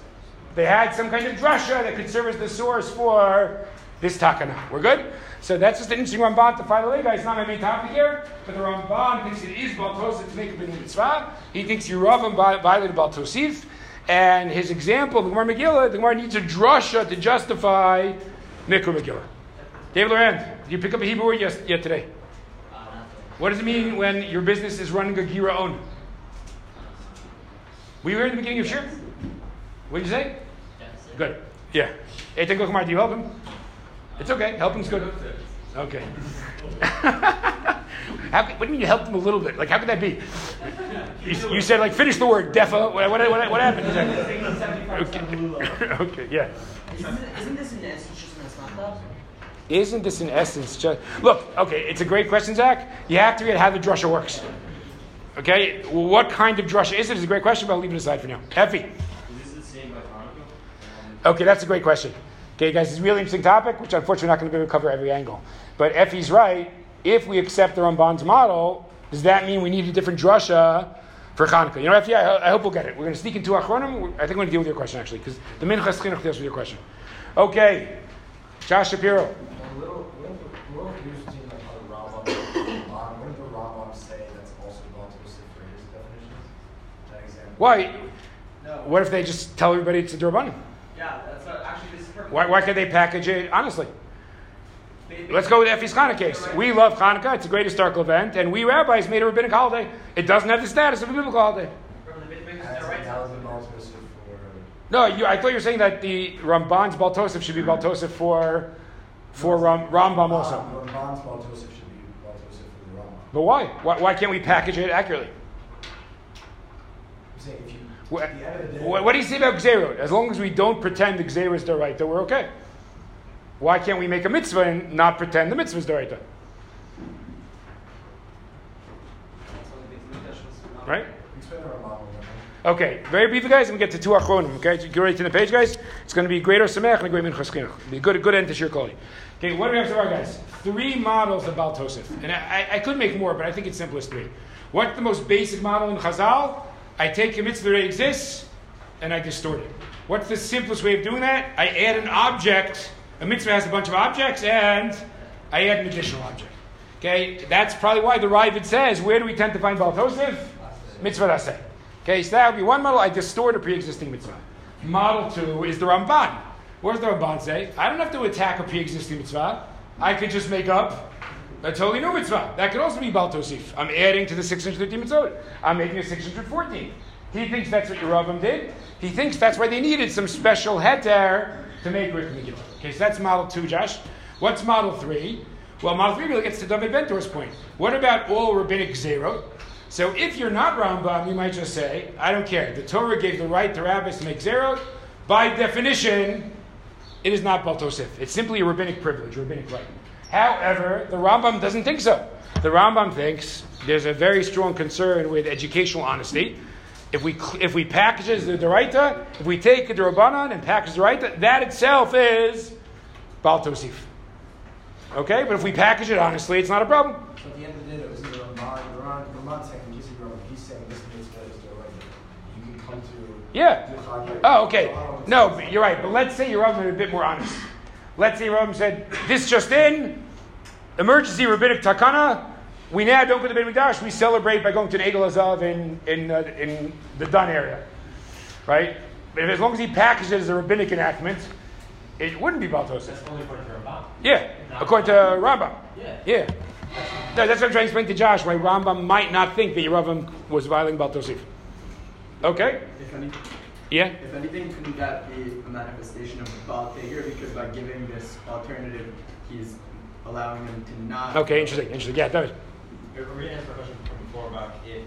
they had some kind of drasha that could serve as the source for this takana. We're good? So that's just an interesting Ramban to follow. Guys, it's not my main topic here, but the Ramban thinks it is Baltosif to make a mitzvah. He thinks Yeravam violated Baltosif. And his example, the Gemara Megillah, the Gemara needs a drasha to justify Mikra Megillah. David Loran, did you pick up a Hebrew word yes, yet today? What does it mean when your business is running a gira own? Were you here in the beginning of Shir? What did you say? Good. Yeah. Hey, Eitan Gochmar, do you help him? It's okay. Helping's good. Okay. (laughs) how, could- what do you mean you helped him a little bit? Like, how could that be? You, you said, like, finish the word, defa. What, what, what, what happened? (laughs) Okay. okay, yeah. Isn't, isn't this in essence just an asmachta? Isn't this in essence just. Look, okay, it's a great question, Zach. You have to read how the drasha works. Okay? What kind of drasha is it? it? Is a great question, but I'll leave it aside for now. Effie. Is this the same by Hanukkah? Okay, that's a great question. Okay, guys, it's a really interesting topic, which unfortunately we're not going to be able to cover every angle. But Effie's right. If we accept the Ramban's model, does that mean we need a different drasha for Hanukkah? You know, Effie, I, I hope we'll get it. We're going to sneak into Achronim. I think we're going to deal with your question, actually, because the Minchas Chinuch deals with your question. Okay, Josh Shapiro. Why? No. What if they just tell everybody it's a Durbanim? Yeah, that's what, actually this is perfect. Why, why can't they package it honestly? Let's go with Effie's Hanukkah case. We love Hanukkah. It's a great historical event, and we rabbis made a rabbinic holiday. It doesn't have the status of a biblical holiday. Remember the big- big- As they're right. that was the non-inclusive for. No, you, I thought you were saying that the Ramban's Baltosif should be Baltosif for, for Ram, Rambam also. Ah, Ramban's Baltosif should be Baltosif for the Rambam. But why? why? Why can't we package it accurately? I'm saying if you, What, at the end of the day. what, do you say about Gzerot? As long as we don't pretend the Gzerot is the right, then we're okay. Why can't we make a mitzvah and not pretend the mitzvah is the right? Right? Okay, very briefly, guys, and we get to two achronim. Okay, get ready to the page, guys. It's going to be greater samech and a great minchas. Be a good, good end to shir koli. Okay, what do we have so far, guys? Three models of Baal Tosef, and I, I could make more, but I think it's simplest three. What's the most basic model in Chazal? I take a mitzvah that exists, and I distort it. What's the simplest way of doing that? I add an object. A mitzvah has a bunch of objects, and I add an additional object. Okay, that's probably why the Ravid says, where do we tend to find Baal Tosef? Mitzvah Daseh. Okay, so that would be one model. I distort a pre-existing mitzvah. Model two is the Ramban. What does the Ramban say? I don't have to attack a pre-existing mitzvah. I could just make up a totally new mitzvah. That could also be Baal Tosif. I'm adding to the 613 mitzvot. I'm making a 614. He thinks that's what Yeravam did. He thinks that's why they needed some special heter to make Brit Megillah. Okay, so that's model two, Josh. What's model three? Well, model three really gets to David Bentor's point. What about all rabbinic zerot? So if you're not Rambam, you might just say, I don't care. The Torah gave the right to rabbis to make zerot. By definition, it is not Baltosif. It's simply a rabbinic privilege, rabbinic right. However, the Rambam doesn't think so. The Rambam thinks there's a very strong concern with educational honesty. If we, if we package it as the Deraita, if we take the Rabbanan and package the Deraita, that itself is Baltosif. Okay? But if we package it honestly, it's not a problem. At the end of the day, though, isn't the Ramban, Ramban, Ramban saying, in case you Ramban, he's saying this is the right. You can come to. Yeah. Oh, okay. So I don't No, you're right. But let's say your Rav a bit more honest. Let's say your Rav said, "This just in, emergency rabbinic takana. We now don't go to the Beit Mikdash. We celebrate by going to an Egel Azav in in uh, in the Dun area, right? But as long as he packaged it as a rabbinic enactment, it wouldn't be Baltosif. That's only according to Ramban. Yeah, according to Rambam. Yeah. Yeah. No, that's what I'm trying to explain to Josh why Rambam might not think that Yeravam was violating Baltosif. Okay. If, any, Yeah. if anything, couldn't that be a manifestation of Bal Tigra? Because by giving this alternative, he's allowing them to not. Okay. Interesting. Interesting. Yeah. That was, We're going to answer a question from before about if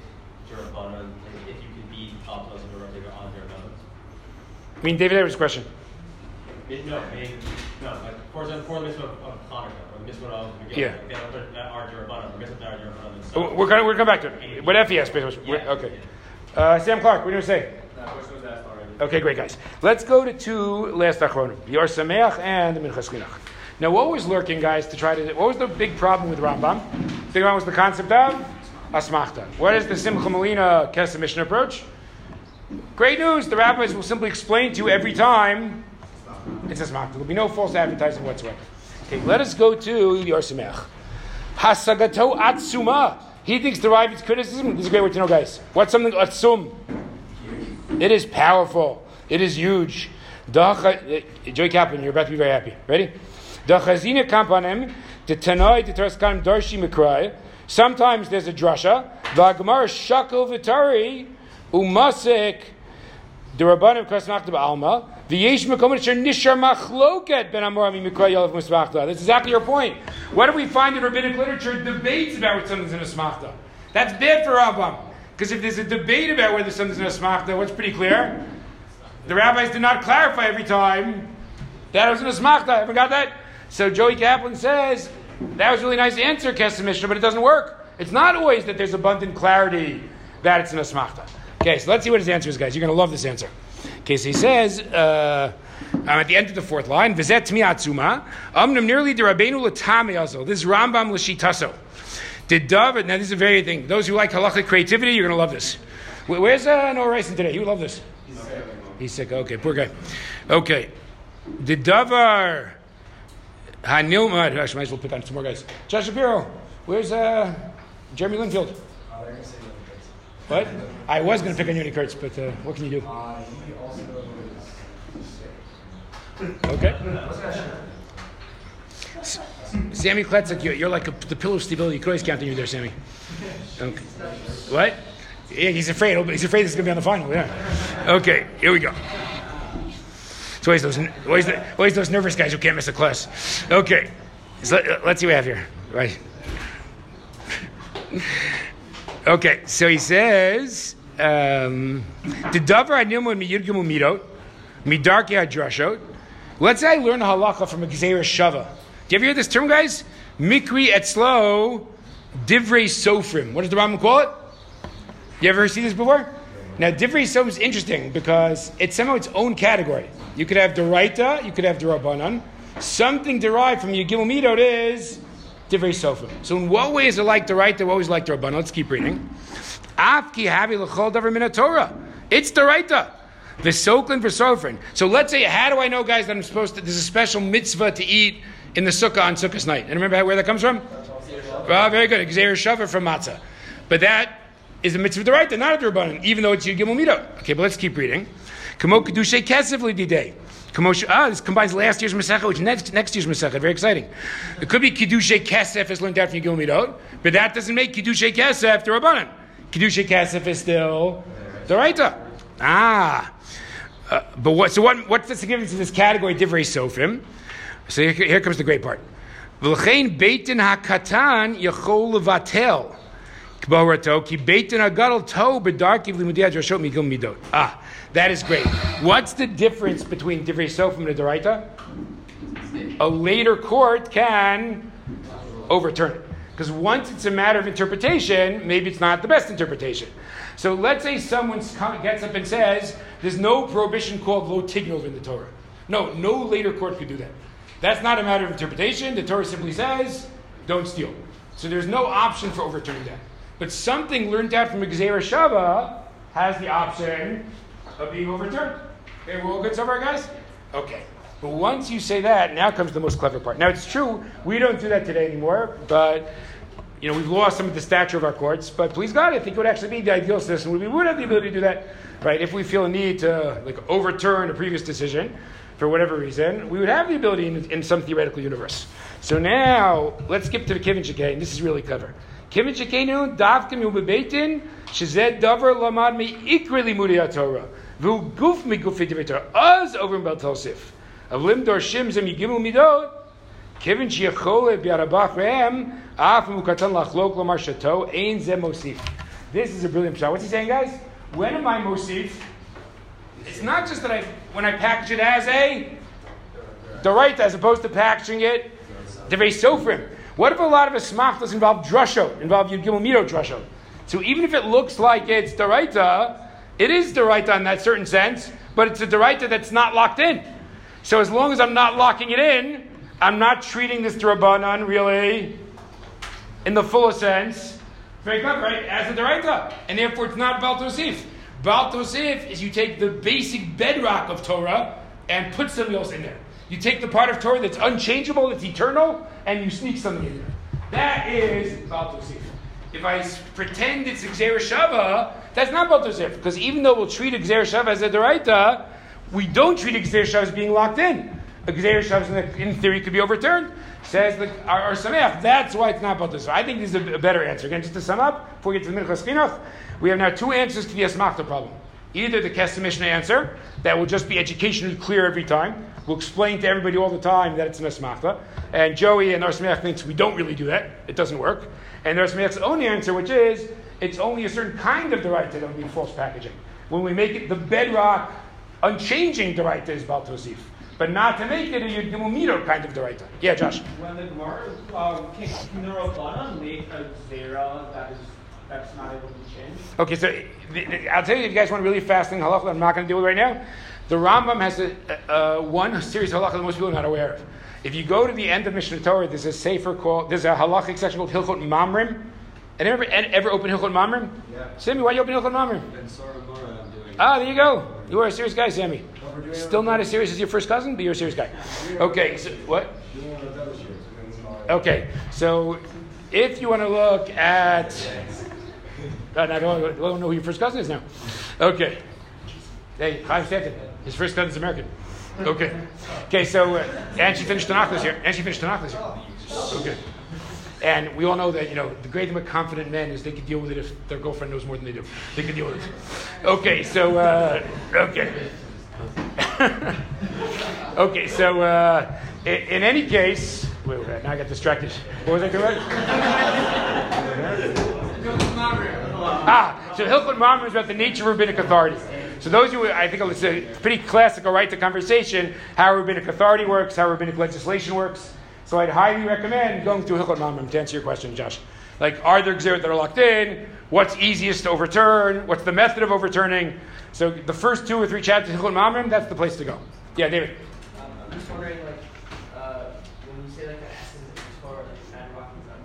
Jerabbanan, like if you could be Baltos and Jerabbanan on Jerabbanan. I mean, David Edwards' question. It- No, I mean, no, like, for example, for the mitzvah of of Hanukkah, or the mitzvah of the Yeah. Megillah, like, that that are Jerabbanan, or mitzvah that are Jerabbanan Oh, themselves. We're gonna we're gonna come back to it. What FES basically? Yeah. Okay. Uh, Sam Clark, what do you gonna say? That question was asked already. Okay, great guys. Let's go to two last achronim, Or Sameach and the Minchas Chinuch. Now, what was lurking, guys, to try to? What was the big problem with Rambam? The Rambam was the concept of asmachta. What is the Simcha Melina Kesef Mishnah approach? Great news. The rabbis will simply explain to you every time it's asmachta. There'll be no false advertising whatsoever. Okay, let us go to Or Sameach. Hasagato atzuma. He thinks the Ravid's criticism. This is a great word to know, guys. What's something atzum? It is powerful. It is huge. Uh, Joey Kaplan, you're about to be very happy. Ready? The chazina kampanim, the tanoi, the taraskanim darshi mikrai. Sometimes there's a drasha. V'agmar shakel v'tari umasik the rabbanim kasmachta ba'alma V'yesh makom asher nishar machloket ben amorim mikra yalav musmachta. That's exactly your point. What do we find in rabbinic literature? Debates about what something's in a smachta. That's bad for Rambam. Because if there's a debate about whether something's in a smachta, what's pretty clear? The rabbis did not clarify every time that it was in a smachta. Ever got that? So Joey Kaplan says, that was a really nice answer, Kesef Mishnah, but it doesn't work. It's not always that there's abundant clarity that it's in a smachta. Okay, so let's see what his answer is, guys. You're going to love this answer. Okay, so he says, uh, I'm at the end of the fourth line, Vizet mi atzuma, amnum nearly de rabbeinu latame also. This is Rambam l'shitaso. Did David, now this is a very thing, those who like halachic creativity, you're going to love this. Where's uh, Noah Racing today? He would love this. He's sick. Okay, poor guy. Okay. Did Davar Hanilma, I might as well pick on some more guys. Josh Shapiro, where's uh, Jeremy Linfield? Uh, they're gonna say What? I was going to pick on Uni Kurtz, but uh, what can you do? Uh, he also is sick. (laughs) Okay. Sammy Kletzik, you're, you're like a, the pillar of stability. You could always count on you there, Sammy. Okay. What? Yeah, he's afraid. He's afraid this is going to be on the final. Yeah. Okay, here we go. It's always those, always, always those nervous guys who can't miss a class. Okay, so let, us see what we have here. Right. Okay, so he says, um, the davar animu miyudgimu midot, midarki hadrashot. Let's say I learn halacha from a gzeira shava. Do you ever hear this term, guys? Mikri etzlo divrei sofrim. What does the Rambam call it? You ever see this before? Now, divrei sofrim is interesting because it's somehow its own category. You could have deraita, you could have derabanan. Something derived from Yigimel Midot is divrei sofrim. So, in what ways are like deraita? What it like derabanan? Let's keep reading. Afki havi l'chol davar min Torah. It's deraita. The soklin for sofrin. So let's say, how do I know, guys, that I'm supposed to? There's a special mitzvah to eat in the sukkah on Sukkah's night. And remember where that comes from? Well, very good. Gezerah Shava from matzah. But that is a mitzvah deraita, not a derbanan, even though it's your gimel midot. Okay, but let's keep reading. Kamo kedushay kesef. Kamosh, ah, this combines last year's Masechah with next, next year's Masechah. Very exciting. It could be Kiddushay Kesef as learned out from Yigil Midot, but that doesn't make Kiddushay Kesef the Rabbanan. Kiddushay Kesef is still the Raita. Ah. Uh, but what, so what, what's the significance of this category, Divrei Sofrim? So here, here comes the great part. V'lechein beitin hakatan. Ah, that is great. What's the difference between Divrei Sofrim and a Doraita? A later court can overturn it. Because once it's a matter of interpretation, maybe it's not the best interpretation. So let's say someone gets up and says, there's no prohibition called lo tignov in the Torah. No, no later court could do that. That's not a matter of interpretation. The Torah simply says, don't steal. So there's no option for overturning that. But something learned out from Gezerah Shava has the option of being overturned. Okay, we're all good so far, guys? Okay. But once you say that, now comes the most clever part. Now it's true, we don't do that today anymore, but you know, we've lost some of the stature of our courts, but please God, I think it would actually be the ideal system. We would have the ability to do that, right? If we feel a need to like overturn a previous decision for whatever reason, we would have the ability in, in some theoretical universe. So now, let's skip to the Kivin and this is really clever. Kivin Shekenu, Davkim Ubebeitin, Shazed Davar Lamad Mi Ikri Limudi Torah, Vu Guf Mi Gufi Divrei Torah, Az over in Baltosif, of Limdor Shim Zem Yigimel Midot, Kivin Shiachole Biarabach Rehem, Af Mukatan Lachlok Lamar Shato, Ein Zem Mosif. This is a brilliant shot. What's he saying, guys? When am I Mosif? It's not just that I, when I package it as a the right as opposed to packaging it Divrei Sofrim. What if a lot of Asmachtas involve drusho, involve Yud Gimel Mito drusho? So even if it looks like it's Doraita, it is Doraita in that certain sense, but it's a Doraita that's not locked in. So as long as I'm not locking it in, I'm not treating this Durabanan really in the fullest sense. Very clever, right? As a Doraita. And therefore it's not Baal Tosif. Baal Tosif is you take the basic bedrock of Torah and put something else in there. You take the part of Torah that's unchangeable, that's eternal, and you sneak something in there. That is Baal Tosif. If I pretend it's Gezerah Shava, that's not Baal Tosif. Because even though we'll treat Gezerah Shava as a Doraita, we don't treat Gezerah Shava as being locked in. A Gezerah Shava, in theory, could be overturned. Says the our, our Sameach, that's why it's not Baal Tosif. I think this is a, a better answer. Again, just to sum up, before we get to the Minchas Chinuch, we have now two answers to the Asmachta problem. Either the Kesef Mishnah answer, that will just be educationally clear every time. We'll explain to everybody all the time that it's an Asmachta. And Joey and Or Sameach thinks we don't really do that. It doesn't work. And Or Sameach's own answer, which is, it's only a certain kind of Deraita that would be false packaging. When we make it the bedrock, unchanging Deraita is Bal Tosif. But not to make it a Yudimumiro kind of Deraita. Yeah, Josh. When the Gemara, uh, can, can the make a Zera that is that's not able to be changed? Okay, so the, the, I'll tell you if you guys want a really fascinating halacha that I'm not going to deal with right now. The Rambam has a, uh, one serious of halacha that most people are not aware of. If you go to the end of Mishnah Torah, there's a sefer called, there's a halachic section called Hilchot Mamrim. And ever, ever open Hilchot Mamrim? Yeah. Sammy, why you open Hilchot Mamrim? Sora Gora I'm doing. Ah, there you go. You are a serious guy, Sammy. Still not as serious as your first cousin, but you're a serious guy. Okay, so what? Okay, so if you want to look at. I don't, I don't know who your first cousin is now. Okay. Hey, Chaim Stanton. His first cousin's American. Okay. Okay, so, uh, and she finished Tanakh year. And she finished Tanakh year. Okay. And we all know that, you know, the great thing about confident men is they can deal with it if their girlfriend knows more than they do. They can deal with it. Okay, so, uh, okay. (laughs) okay, so uh, in, in, any case, wait, wait, now I got distracted. What was I doing? Ah, so Hilchot Mamre is about the nature of rabbinic authority. So those who I think it's a pretty classical right to conversation, how rabbinic authority works, how rabbinic legislation works. So I'd highly recommend going through Hilchot Mamre to answer your question, Josh. Like, are there exerts that are locked in? What's easiest to overturn? What's the method of overturning? So the first two or three chapters of Hilchot Mamre, that's the place to go. Yeah, David. Um, I'm just wondering, like, uh, when you say like the essence of the Torah, like bedrock and stuff,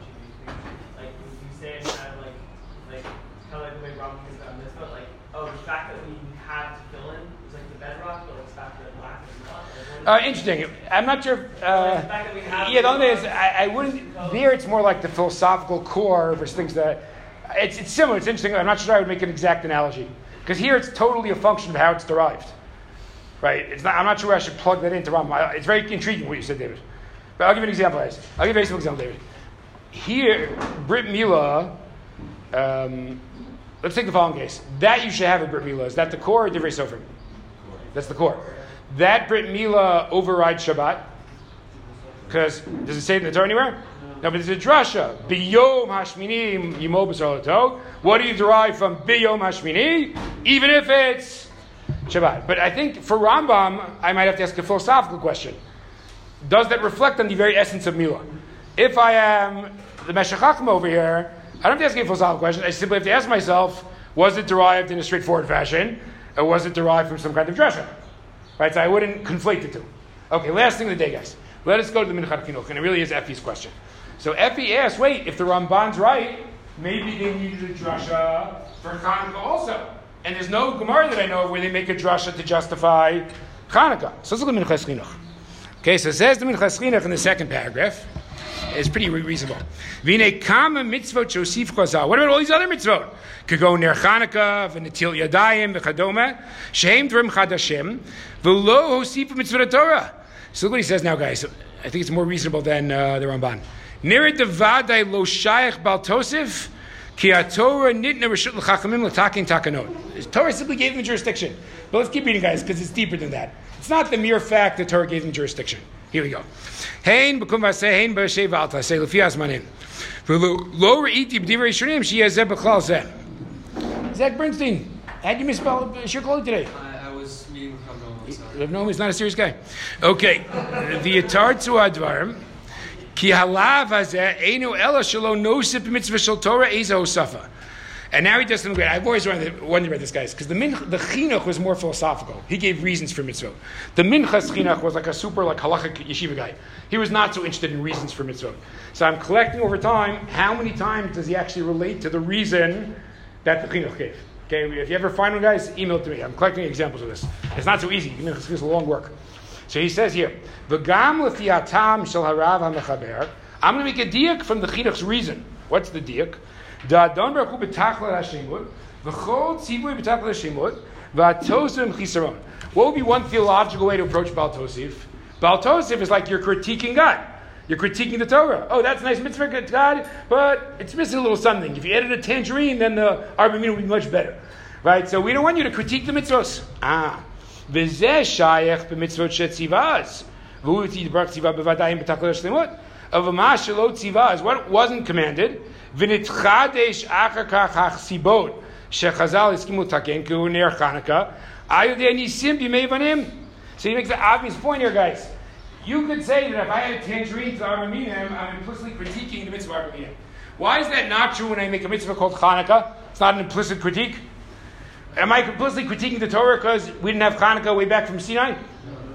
like when you say it's kind of like, like kind of like the way Rob thinks about this, but like, oh, the fact that we had to fill in was like the bedrock, but like the fact that black is not. Uh, interesting. I'm not sure. Uh, yeah, the only thing is, I, I wouldn't. There, it's more like the philosophical core versus things that. It's, it's similar. It's interesting. I'm not sure I would make an exact analogy because here it's totally a function of how it's derived. Right? It's not, I'm not sure I should plug that into Rambam. It's very intriguing what you said, David. But I'll give you an example. Guys. I'll give you a simple example, David. Here, Brit Milah. Um, let's take the following case. That you should have a Brit Milah. Is that the core or Divrei Sofer? That's the core. That Brit Milah overrides Shabbat. Because does it say in the Torah anywhere? No, but there's a drasha. Biyom hashmini yimo b'sarlato. What do you derive from biyom hashmini? Even if it's Shabbat. But I think for Rambam, I might have to ask a philosophical question. Does that reflect on the very essence of Mila? If I am the Meshachachim over here, I don't have to ask a philosophical question. I simply have to ask myself, was it derived in a straightforward fashion? Or was it derived from some kind of drasha? Right? So I wouldn't conflate the two. Okay, last thing of the day, guys. Let us go to the Minchat Chinuch, and it really is Effie's question. So Effie asks, wait, if the Ramban's right, maybe they needed a drasha for Hanukkah also. And there's no Gemara that I know of where they make a drasha to justify Hanukkah. So let's look at Minchas. Okay, so it says the Minchas Chinuch in the second paragraph. It's pretty reasonable. Vine kama mitzvot shosif chazal. What about all these other mitzvot? Could go ner Chanukah, v'netil yadayim, v'chadoma, shehem drim chadashim, v'lo hosif mitzvot Torah. So look what he says now, guys. I think it's more reasonable than uh, the Ramban. Nira devadai lo shayach bal tosif, ki Torah nitna reshut l'chachamim l'takin takanot. Torah simply gave him jurisdiction. But let's keep reading, guys, because it's deeper than that. It's not the mere fact that Torah gave him jurisdiction. Here we go. Hein b'kum v'aseh hein b'shei v'alta say lefi azmanim. Lo re'iti b'divrei shunim she has zeh b'chlal zeh. Zach Bernstein, how'd you misspell Shirkoli today? I, I was meeting with. Rav Noam is not a serious guy. Okay. the Atar to Advarim. Ki halav hazeh einu ela shelo nosip mitzvah shel Torah eza hosafa. And now he does something great. I've always wondered, wondered about this, guy, because the min, the chinuch was more philosophical. He gave reasons for mitzvot. The minchas chinuch was like a super like halachic yeshiva guy. He was not so interested in reasons for mitzvot. So I'm collecting over time. How many times does he actually relate to the reason that the chinuch gave? Okay, if you ever find one, guys, email it to me. I'm collecting examples of this. It's not so easy. It's a long work. So he says here, "V'gam lefiatam shel harav hamechaber." I'm going to make a diak from the chinuch's reason. What's the diak? What would be one theological way to approach Baal Tosif? Baal Tosif is like you're critiquing God. You're critiquing the Torah. Oh, that's nice mitzvah, God, but it's missing a little something. If you added a tangerine, then the Arba would be much better. Right? So we don't want you to critique the mitzvos. Ah. V'zeh shayech b'mitzvot shetzivaz. V'hu yitbarach tziva b'vadayim b'takal shlemut. Of a mashalo tzivaz, what wasn't commanded? V'nitchadesh achar kach hachsibot. Shechazal iskimu taken ku ner Chanukah. Ayudei nisim b'mei vanim. So he makes an obvious point here, guys. You could say that if I had a tangerine to Arba Minim, I'm implicitly critiquing the mitzvah of Arba Minim. Why is that not true when I make a mitzvah called Hanukkah? It's not an implicit critique. Am I implicitly critiquing the Torah because we didn't have Hanukkah way back from Sinai?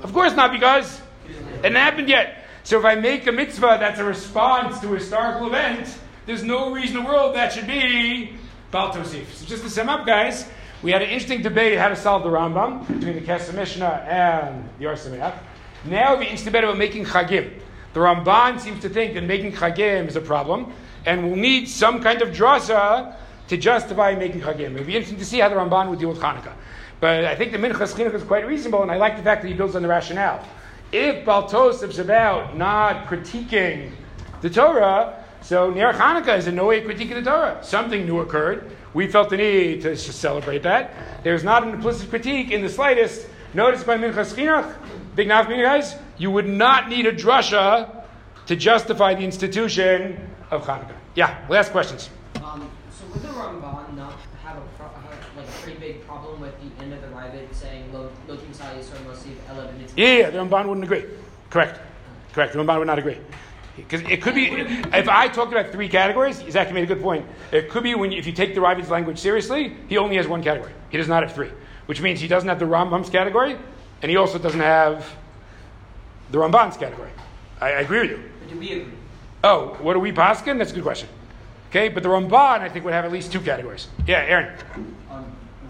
Of course not, because it hadn't happened yet. So if I make a mitzvah that's a response to a historical event, there's no reason in the world that should be Baal Tosif. So just to sum up, guys, we had an interesting debate how to solve the Rambam between the Kesef Mishnah and the Or Sameach. Now we interesting debate about making Chagim. The Ramban seems to think that making Chagim is a problem, and we'll need some kind of drasa to justify making Chagim. It'll be interesting to see how the Ramban would deal with Hanukkah. But I think the Minchas Chinuch is quite reasonable, and I like the fact that he builds on the rationale. If Baltos is about not critiquing the Torah, so Ner Hanukkah is in no way a critique of the Torah. Something new occurred. We felt the need to celebrate that. There's not an implicit critique in the slightest. Notice by Minchas Chinuch, big enough, guys, you would not need a drasha to justify the institution of Hanukkah. Yeah, last questions. Um, so would the Ramban not have a pro- have, like a pretty big problem with the end of the Rabbit saying lo lokim sali yisrael mosiv elav Yeah, yeah, the Ramban wouldn't agree. Correct. Correct. The Ramban would not agree. Because it could be, if I talked about three categories, Zach made a good point. It could be when if you take the Ravid's language seriously, he only has one category. He does not have three, which means he doesn't have the Rambam's category, and he also doesn't have the Ramban's category. I, I agree with you. But do we agree? Oh, what are we paskin? That's a good question. Okay, but the Ramban I think would have at least two categories. Yeah, Aaron. Um,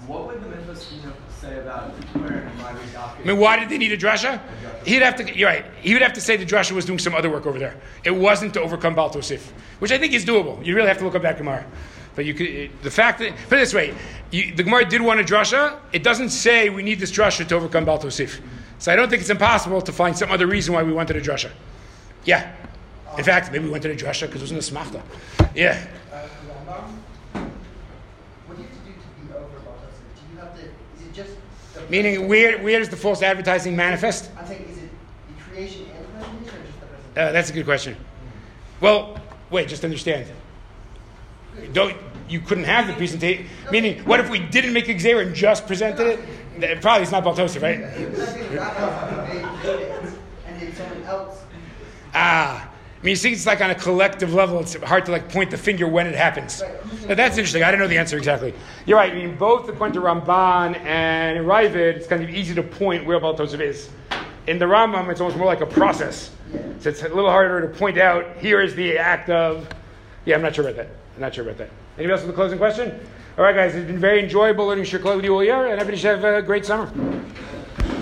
what would the Minchas Chinuch say about where my I mean, why did they need a drasha? He'd have to. You're right. He would have to say the drasha was doing some other work over there. It wasn't to overcome Baal Tosif, which I think is doable. You really have to look up that Gemara. But you could the fact that put it this way, you, the Gemara did want a drasha. It doesn't say we need this drasha to overcome Baal Tosif. So I don't think it's impossible to find some other reason why we wanted a drasha. Yeah. In fact, maybe we wanted a drasha because it was in the smachta. Yeah. What do you have to do to be over Baal Tosef? Do you have to? Is it just? The Meaning, where where does the false advertising manifest? I'm saying, is it the creation and the presentation, or just the presentation? Uh, that's a good question. Well, wait, just understand. Don't you couldn't have the presentation? Meaning, what if we didn't make a Xer and just presented it? Probably it's not Baltosa, right? I'm saying the rabbi made it, and then someone else. Ah, I mean, you see, it's like on a collective level. It's hard to like point the finger when it happens. But that's interesting. I don't know the answer exactly. You're right. I mean, both according to Ramban and Ravid, it's kind of easy to point where Baltosa is. In the Rambam, it's almost more like a process. So it's a little harder to point out. Here is the act of. Yeah, I'm not sure about that. I'm not sure about that. Anybody else with a closing question? All right, guys. It's been very enjoyable learning Shirkla with you all year, and everybody should have a great summer.